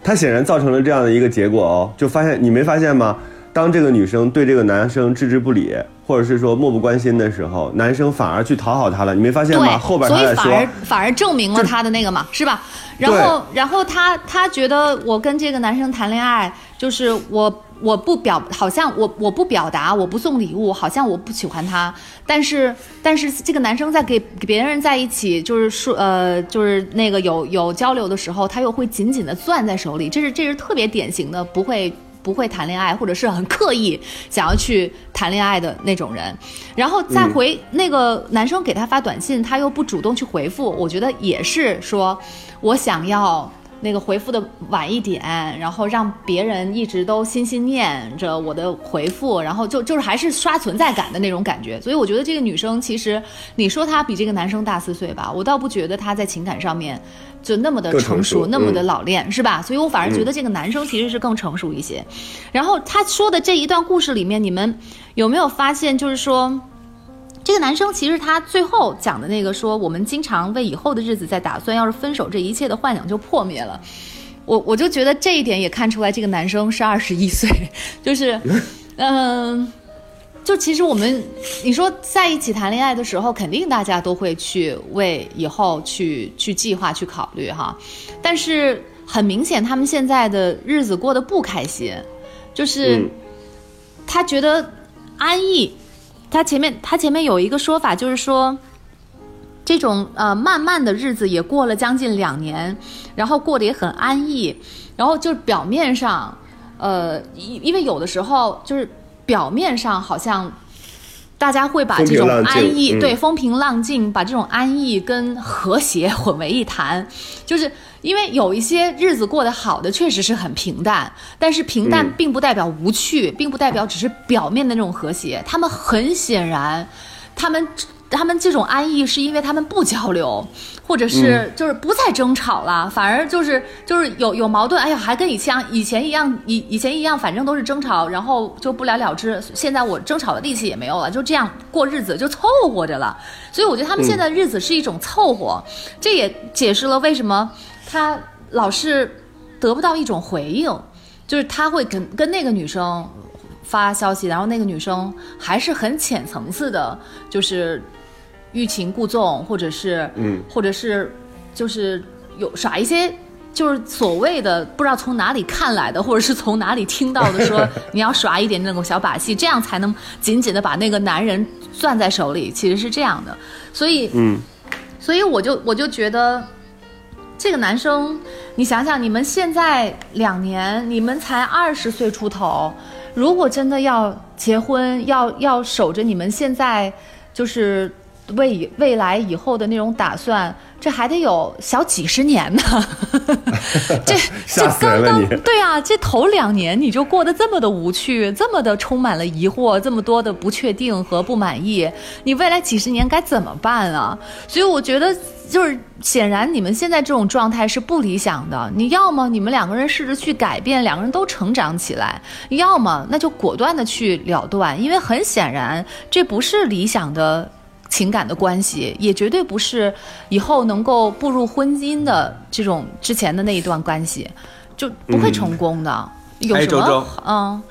他显然造成了这样的一个结果哦，就发现你没发现吗？当这个女生对这个男生置之不理，或者是说漠不关心的时候，男生反而去讨好她了，你没发现吗？后，边所以反而，反而证明了他的那个嘛，是吧？然后然后他他觉得我跟这个男生谈恋爱，就是我我不表，好像我我不表达，我不送礼物，好像我不喜欢他，但是但是这个男生在给给别人在一起，就是说呃就是那个有有交流的时候，他又会紧紧的攥在手里，这是这是特别典型的不会。不会谈恋爱，或者是很刻意想要去谈恋爱的那种人，然后再回、那个男生给他发短信，他又不主动去回复，我觉得也是说，我想要那个回复的晚一点，然后让别人一直都心心念着我的回复，然后就就是还是刷存在感的那种感觉。所以我觉得这个女生其实，你说她比这个男生大四岁吧，我倒不觉得她在情感上面就那么的更成成熟那么的嗯老练，是吧？所以我反而觉得这个男生其实是更成熟一些。然后他说的这一段故事里面，你们有没有发现，就是说？这个男生其实他最后讲的那个说，我们经常为以后的日子在打算，要是分手，这一切的幻想就破灭了。我我就觉得这一点也看出来，这个男生是二十一岁，就是，嗯、就其实我们你说在一起谈恋爱的时候，肯定大家都会去为以后去去计划、去考虑哈。但是很明显，他们现在的日子过得不开心，就是嗯他觉得安逸。他前面他前面有一个说法，就是说，这种呃慢慢的日子也过了将近两年，然后过得也很安逸，然后就是表面上，呃，因因为有的时候就是表面上好像。大家会把这种安逸，对风平浪静，把这种安逸跟和谐 混为一谈，就是因为有一些日子过得好的，确实是很平淡，但是平淡并不代表无趣，并不代表只是表面的那种和谐，他们很显然，他们。他们这种安逸是因为他们不交流，或者是就是不再争吵了，反而就是就是有有矛盾，哎呀，还跟以前以前一样，以以前一样，反正都是争吵，然后就不了了之。现在我争吵的力气也没有了，就这样过日子就凑合着了。所以我觉得他们现在的日子是一种凑合，这也解释了为什么他老是得不到一种回应，就是他会跟跟那个女生发消息，然后那个女生还是很浅层次的，就是。欲擒故纵，或者是，嗯，或者是，就是有耍一些，就是所谓的不知道从哪里看来的，或者是从哪里听到的，说你要耍一点那种小把戏，这样才能紧紧的把那个男人攥在手里，其实是这样的。所以，嗯，所以我就我就觉得，这个男生，你想想，你们现在两年，你们才二十岁出头，如果真的要结婚，要要守着你们现在就是。为未来以后的那种打算，这还得有小几十年呢。这这刚刚对啊，这头两年你就过得这么的无趣，这么的充满了疑惑，这么多的不确定和不满意，你未来几十年该怎么办啊？所以我觉得，就是显然你们现在这种状态是不理想的。你要么你们两个人试着去改变，两个人都成长起来；要么那就果断的去了断，因为很显然这不是理想的。情感的关系也绝对不是以后能够步入婚姻的这种之前的那一段关系，就不会成功的。哎，周周，嗯，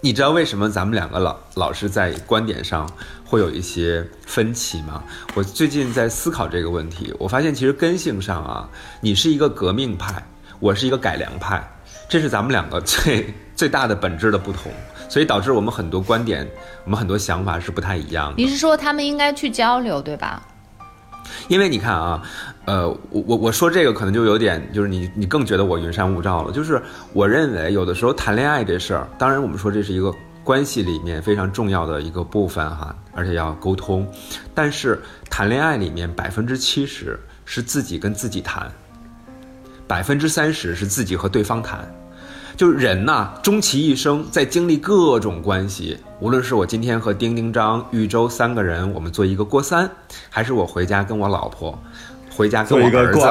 你知道为什么咱们两个老老是在观点上会有一些分歧吗？我最近在思考这个问题，我发现其实根性上啊，你是一个革命派，我是一个改良派，这是咱们两个最最大的本质的不同。所以导致我们很多观点，我们很多想法是不太一样的。你是说他们应该去交流，对吧？因为你看啊，呃，我我我说这个可能就有点，就是你你更觉得我云山雾罩了。就是我认为有的时候谈恋爱这事儿，当然我们说这是一个关系里面非常重要的一个部分哈，而且要沟通。但是谈恋爱里面百分之七十是自己跟自己谈，百分之三十是自己和对方谈。就是人呐，终其一生在经历各种关系，无论是我今天和丁丁张玉州三个人，我们做一个过三，还是我回家跟我老婆，回家跟我儿子，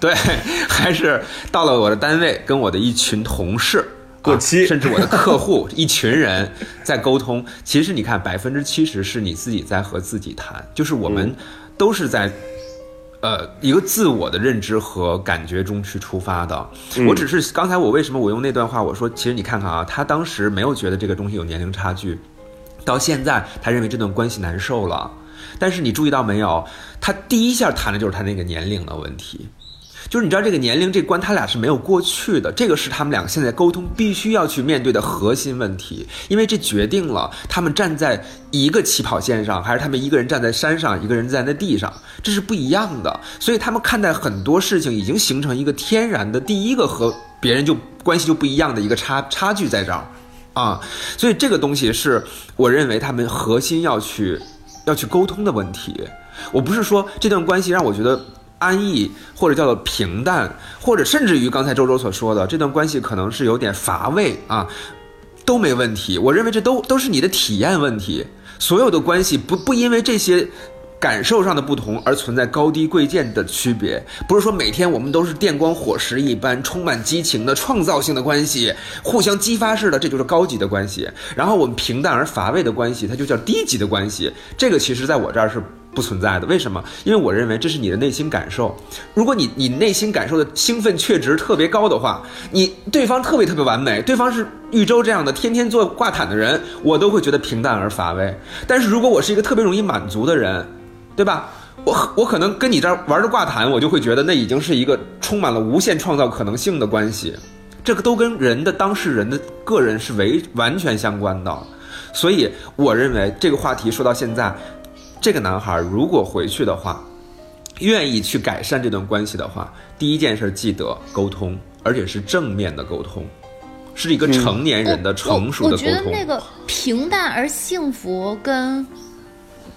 对，还是到了我的单位跟我的一群同事过期，甚至我的客户一群人在沟通。其实你看，百分之七十是你自己在和自己谈，就是我们都是在。呃，一个自我的认知和感觉中去出发的。我只是刚才我为什么我用那段话，我说其实你看看啊，他当时没有觉得这个东西有年龄差距，到现在他认为这段关系难受了。但是你注意到没有，他第一下谈的就是他那个年龄的问题。就是你知道这个年龄这关他俩是没有过去的，这个是他们两个现在沟通必须要去面对的核心问题，因为这决定了他们站在一个起跑线上，还是他们一个人站在山上，一个人站在地上，这是不一样的。所以他们看待很多事情已经形成一个天然的第一个和别人就关系就不一样的一个差差距在这儿，啊，所以这个东西是我认为他们核心要去要去沟通的问题。我不是说这段关系让我觉得。安逸，或者叫做平淡，或者甚至于刚才周周所说的这段关系可能是有点乏味啊，都没问题。我认为这都都是你的体验问题。所有的关系不不因为这些感受上的不同而存在高低贵贱的区别，不是说每天我们都是电光火石一般充满激情的创造性的关系，互相激发式的，这就是高级的关系。然后我们平淡而乏味的关系，它就叫低级的关系。这个其实在我这儿是。不存在的，为什么？因为我认为这是你的内心感受。如果你你内心感受的兴奋确值特别高的话，你对方特别特别完美，对方是玉州这样的天天做挂毯的人，我都会觉得平淡而乏味。但是如果我是一个特别容易满足的人，对吧？我我可能跟你这儿玩着挂毯，我就会觉得那已经是一个充满了无限创造可能性的关系。这个都跟人的当事人的个人是为完全相关的。所以我认为这个话题说到现在。这个男孩如果回去的话，愿意去改善这段关系的话，第一件事记得沟通，而且是正面的沟通，是一个成年人的成熟的沟通我觉得。那个平淡而幸福跟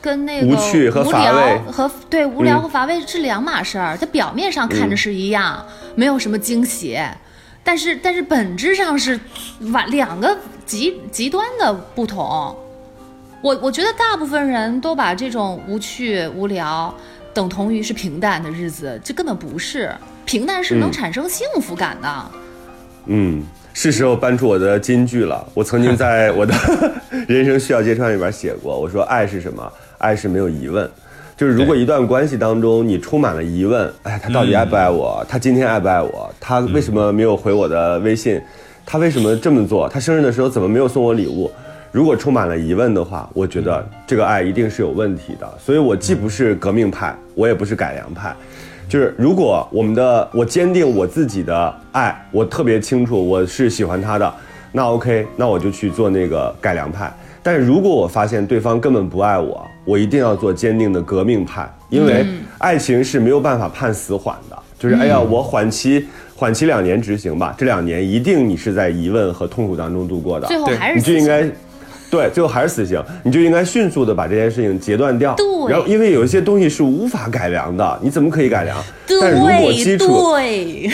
跟那个无趣和乏味无聊和对无聊嗯和乏味是两码事儿。它表面上看着是一样，没有什么惊喜，但是但是本质上是完两个极极端的不同。我我觉得大部分人都把这种无趣无聊等同于是平淡的日子，这根本不是。平淡是能嗯产生幸福感的。嗯，是时候搬出我的金句了。我曾经在我的 人生需要揭穿里边写过，我说爱是什么？爱是没有疑问。就是如果一段关系当中你充满了疑问，哎，他到底爱不爱我？他今天爱不爱我？他为什么没有回我的微信？他为什么这么做？他生日的时候怎么没有送我礼物？如果充满了疑问的话，我觉得这个爱一定是有问题的。所以我既不是革命派，我也不是改良派。就是如果我们的我坚定我自己的爱，我特别清楚我是喜欢他的，那 OK，那我就去做那个改良派。但是如果我发现对方根本不爱我，我一定要做坚定的革命派，因为爱情是没有办法判死缓的。就是哎呀，我缓期缓期两年执行吧，这两年一定你是在疑问和痛苦当中度过的，最后对还是你就应该，对，最后还是死刑，你就应该迅速的把这件事情截断掉。对然后因为有一些东西是无法改良的，你怎么可以改良？但如果基础，对，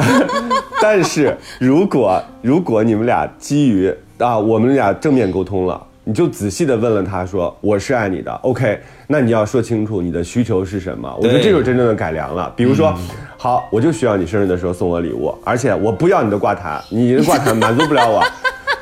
但是如果如果你们俩基于啊，我们俩正面沟通了。你就仔细的问了他说：“我是爱你的，OK？那你要说清楚你的需求是什么。我觉得这就是真正的改良了。比如说，好，我就需要你生日的时候送我礼物，而且我不要你的挂毯，你的挂毯满足不了我。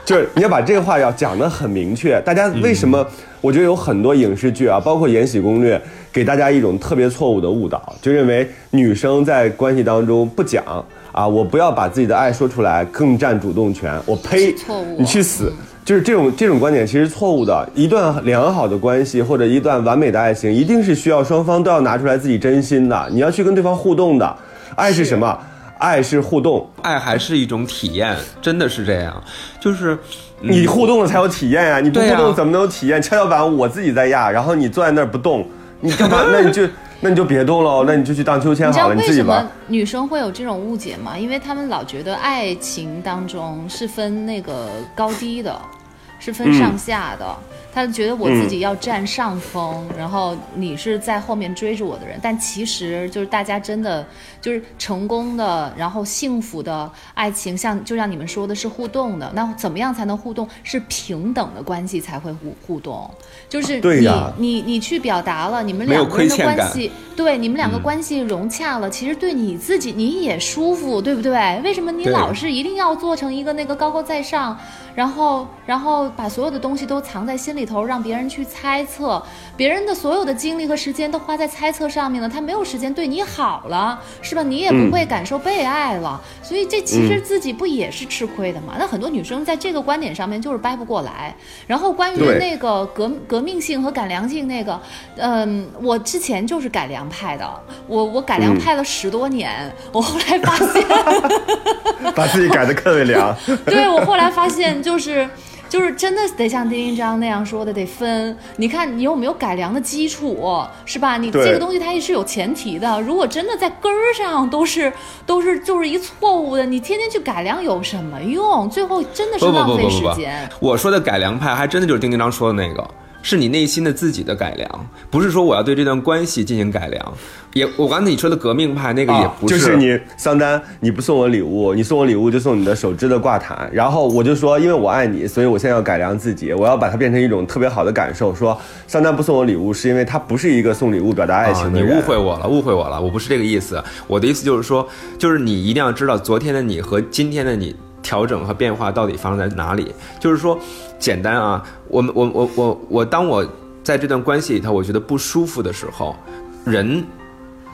就是你要把这个话要讲得很明确。大家为什么？我觉得有很多影视剧啊，包括《延禧攻略》，给大家一种特别错误的误导，就认为女生在关系当中不讲啊，我不要把自己的爱说出来，更占主动权。我呸！错误你去死！就是这种这种观点其实错误的。一段良好的关系或者一段完美的爱情，一定是需要双方都要拿出来自己真心的，你要去跟对方互动的。爱是什么？爱是互动，爱还是一种体验，真的是这样。就是你互动了才有体验呀、你不互动怎么能有体验？跷跷板我自己在压，然后你坐在那儿不动，你干嘛？那你就那你就别动喽，那你就去荡秋千好了，你自己玩为什么。女生会有这种误解吗？因为她们老觉得爱情当中是分那个高低的，是分上下的。她觉得我自己要占上风，然后你是在后面追着我的人。但其实就是大家真的就是成功的，然后幸福的爱情，像就像你们说的是互动的。那怎么样才能互动？是平等的关系才会互互动。就是你你你去表达了你们两个人的关系，对你们两个关系融洽了，其实对你自己你也舒服，对不对？为什么你老是一定要做成一个那个高高在上，然后然后把所有的东西都藏在心里头，让别人去猜测，别人的所有的精力和时间都花在猜测上面了，他没有时间对你好了，是吧？你也不会感受被爱了，所以这其实自己不也是吃亏的嘛？那很多女生在这个观点上面就是掰不过来。然后关于那个革革命性和改良性那个，嗯，我之前就是改良派的，我我改良派了十多年，我后来发现，把自己改的更为凉。对我后来发现就是。就是真的得像丁丁章那样说的，得分。你看你有没有改良的基础，是吧？你这个东西它也是有前提的。如果真的在根儿上都是都是就是一错误的，你天天去改良有什么用？最后真的是浪费不不不不时间。，我说的改良派还真的就是丁丁章说的那个，是你内心的自己的改良，不是说我要对这段关系进行改良。也，我刚才你说的革命派那个也啊，不就是你桑丹，你不送我礼物，你送我礼物就送你的手织的挂毯，然后我就说，因为我爱你，所以我现在要改良自己，我要把它变成一种特别好的感受。说桑丹不送我礼物，是因为他不是一个送礼物表达爱情啊，你的人。误会我了，误会我了，我不是这个意思。我的意思就是说，就是你一定要知道昨天的你和今天的你调整和变化到底发生在哪里。就是说，简单啊，我们我我我我，当我在这段关系里头，我觉得不舒服的时候，人。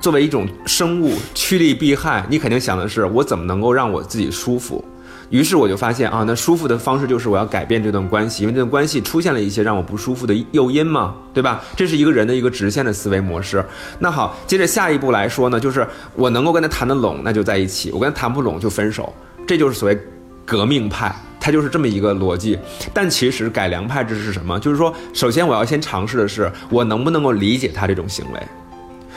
作为一种生物，趋利避害，你肯定想的是我怎么能够让我自己舒服。于是我就发现啊，那舒服的方式就是我要改变这段关系，因为这段关系出现了一些让我不舒服的诱因嘛，对吧？这是一个人的一个直线的思维模式。那好，接着下一步来说呢，就是我能够跟他谈得拢，那就在一起；我跟他谈不拢就分手。这就是所谓革命派，他就是这么一个逻辑。但其实改良派这是什么？就是说，首先我要先尝试的是，我能不能够理解他这种行为。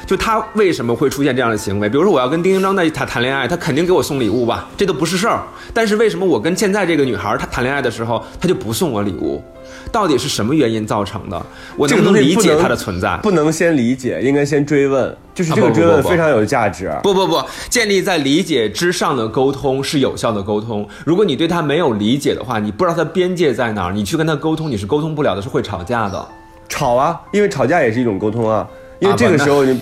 就他为什么会出现这样的行为？比如说，我要跟丁丁张在他谈恋爱，他肯定给我送礼物吧，这都不是事儿。但是为什么我跟现在这个女孩她谈恋爱的时候，她就不送我礼物？到底是什么原因造成的？我能不能理解它的存在？不能先理解，应该先追问。就是这个追问非常有价值。不不不，建立在理解之上的沟通是有效的沟通。如果你对他没有理解的话，你不知道他边界在哪儿，你去跟他沟通，你是沟通不了的，是会吵架的。吵啊，因为吵架也是一种沟通啊。因为这个时候你。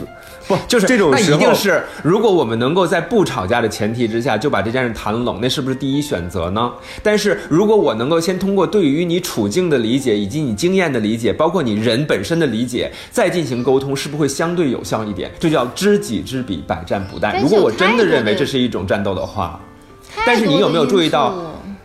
不，就是这种那一定是，如果我们能够在不吵架的前提之下就把这件事谈拢，那是不是第一选择呢？但是如果我能够先通过对于你处境的理解，以及你经验的理解，包括你人本身的理解，再进行沟通，是不是会相对有效一点？这叫知己知彼，百战不殆。如果我真的认为这是一种战斗的话，但是你有没有注意到？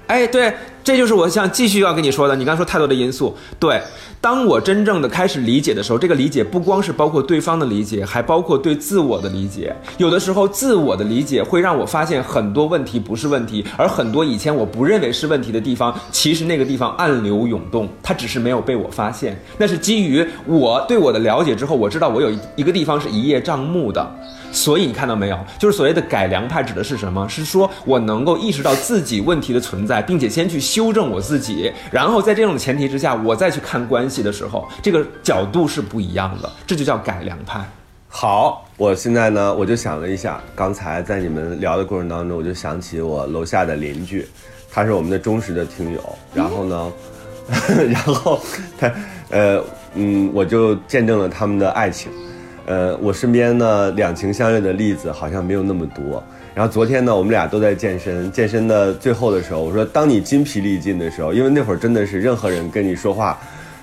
哎，对，这就是我想继续要跟你说的。你刚说太多的因素，对。当我真正的开始理解的时候，这个理解不光是包括对方的理解，还包括对自我的理解。有的时候，自我的理解会让我发现很多问题不是问题，而很多以前我不认为是问题的地方，其实那个地方暗流涌动，它只是没有被我发现。那是基于我对我的了解之后，我知道我有一个地方是一叶障目的。所以你看到没有？就是所谓的改良派指的是什么？是说我能够意识到自己问题的存在，并且先去修正我自己，然后在这种前提之下，我再去看关系的时候，这个角度是不一样的，这就叫改良派。好，我现在呢，我就想了一下，刚才在你们聊的过程当中，我就想起我楼下的邻居，他是我们的忠实的听友，然后呢，然后他，呃，嗯，我就见证了他们的爱情。呃，我身边呢两情相悦的例子好像没有那么多。然后昨天呢，我们俩都在健身，健身的最后的时候，我说，当你筋疲力尽的时候，因为那会儿真的是任何人跟你说话，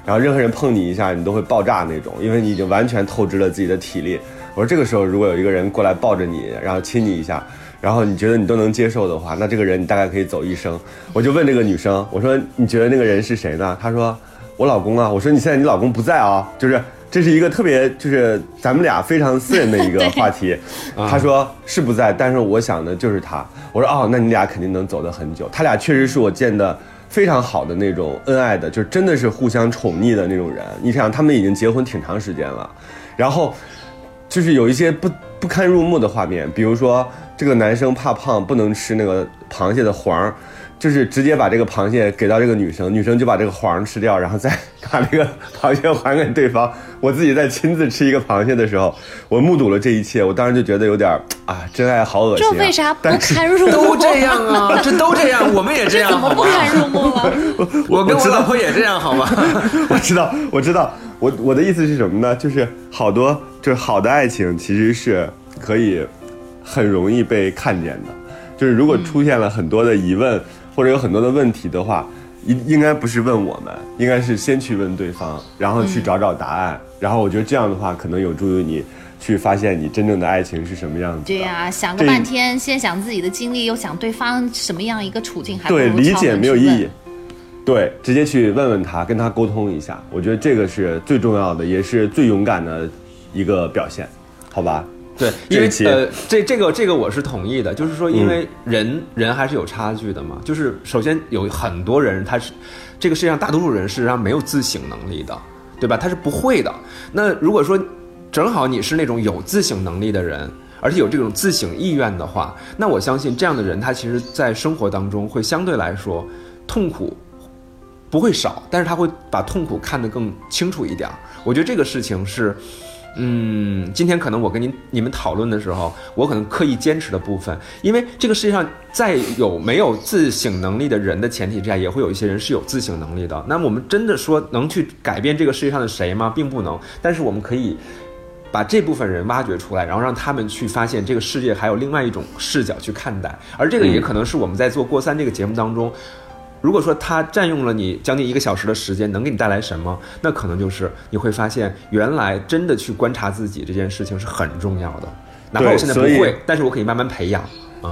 然后任何人碰你一下，你都会爆炸那种，因为你已经完全透支了自己的体力。我说这个时候如果有一个人过来抱着你，然后亲你一下，然后你觉得你都能接受的话，那这个人你大概可以走一生。我就问这个女生，我说你觉得那个人是谁呢？她说我老公啊。我说你现在你老公不在啊，就是。这是一个特别就是咱们俩非常私人的一个 话题，他说是不在，但是我想的就是他。我说哦，那你俩肯定能走得很久。他俩确实是我见的非常好的那种恩爱的，就真的是互相宠溺的那种人。你想，他们已经结婚挺长时间了，然后就是有一些不不堪入目的画面，比如说这个男生怕胖不能吃那个螃蟹的黄。就是直接把这个螃蟹给到这个女生，女生就把这个黄吃掉，然后再 把这个螃蟹还给对方。我自己在亲自吃一个螃蟹的时候，我目睹了这一切，我当时就觉得有点啊，真爱好恶心。这为啥不堪入目？都这样啊，这都这样，我们也这样，怎么不堪入目了？我跟我老婆也这样，好吗？我知道，我知道，我我的意思是什么呢？就是好多就是好的爱情其实是可以很容易被看见的，就是如果出现了很多的疑问。或者有很多的问题的话，应应该不是问我们，应该是先去问对方，然后去找找答案。然后我觉得这样的话，可能有助于你去发现你真正的爱情是什么样子。对呀，想个半天，先想自己的经历，又想对方什么样一个处境，还对理解没有意义。对，直接去问问他，跟他沟通一下。我觉得这个是最重要的，也是最勇敢的一个表现，好吧？对，因为呃，这这个这个我是同意的，就是说，因为人人还是有差距的嘛。就是首先有很多人他是，这个世界上大多数人事实上没有自省能力的，对吧？他是不会的。那如果说正好你是那种有自省能力的人，而且有这种自省意愿的话，那我相信这样的人他其实在生活当中会相对来说痛苦不会少，但是他会把痛苦看得更清楚一点。我觉得这个事情是。嗯，今天可能我跟您你们讨论的时候，我可能刻意坚持的部分，因为这个世界上在有没有自省能力的人的前提之下，也会有一些人是有自省能力的。那么我们真的说能去改变这个世界上的谁吗？并不能。但是我们可以把这部分人挖掘出来，然后让他们去发现这个世界还有另外一种视角去看待。而这个也可能是我们在做过三这个节目当中。如果说它占用了你将近一个小时的时间，能给你带来什么？那可能就是你会发现，原来真的去观察自己这件事情是很重要的。哪怕我现在不会，但是我可以慢慢培养。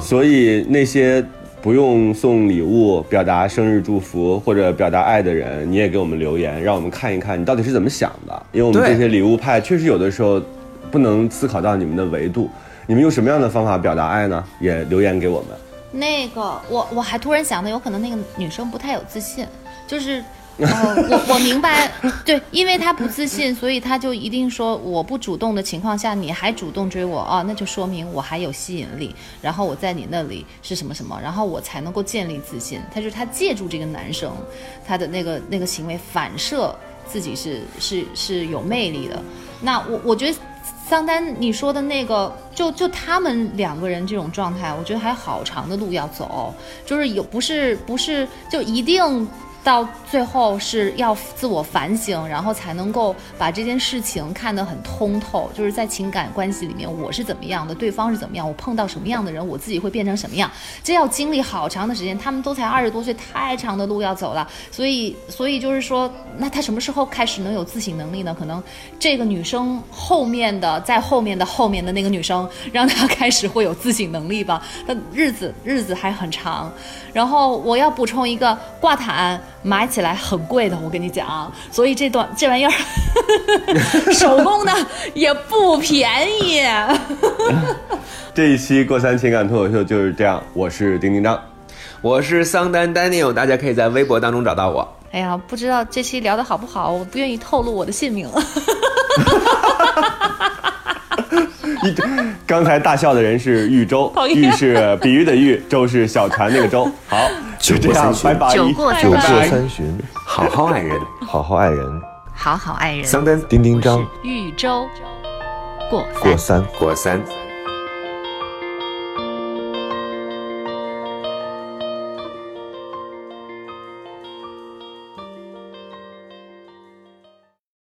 所以那些不用送礼物表达生日祝福或者表达爱的人，你也给我们留言，让我们看一看你到底是怎么想的。因为我们这些礼物派确实有的时候不能思考到你们的维度。你们用什么样的方法表达爱呢？也留言给我们。那个，我我还突然想到，有可能那个女生不太有自信，就是 呃，我我明白，对，因为她不自信，所以她就一定说我不主动的情况下，你还主动追我啊，那就说明我还有吸引力，然后我在你那里是什么什么，然后我才能够建立自信。她就是她借助这个男生，他的那个那个行为反射自己是是是有魅力的。那我我觉得桑丹你说的那个，就就他们两个人这种状态，我觉得还好长的路要走，就是有不是不是就一定。到最后是要自我反省，然后才能够把这件事情看得很通透。就是在情感关系里面，我是怎么样的，对方是怎么样，我碰到什么样的人，我自己会变成什么样，这要经历好长的时间。他们都才二十多岁，太长的路要走了。所以，所以就是说，那他什么时候开始能有自省能力呢？可能这个女生后面的，在后面的后面的那个女生，让她开始会有自省能力吧。那日子日子还很长。然后我要补充一个挂毯。买起来很贵的，我跟你讲，所以这段这玩意儿 手工的也不便宜。这一期过三情感脱口秀就是这样，我是丁丁张，我是桑丹 Daniel，大家可以在微博当中找到我。哎呀，不知道这期聊的好不好，我不愿意透露我的姓名。刚才大笑的人是豫州，豫是比喻的豫，州是小船那个州。好，就这样，拜拜。酒过三巡，好好爱人，好好爱人，好好爱人。桑丹丁丁张，豫州过过三。过三。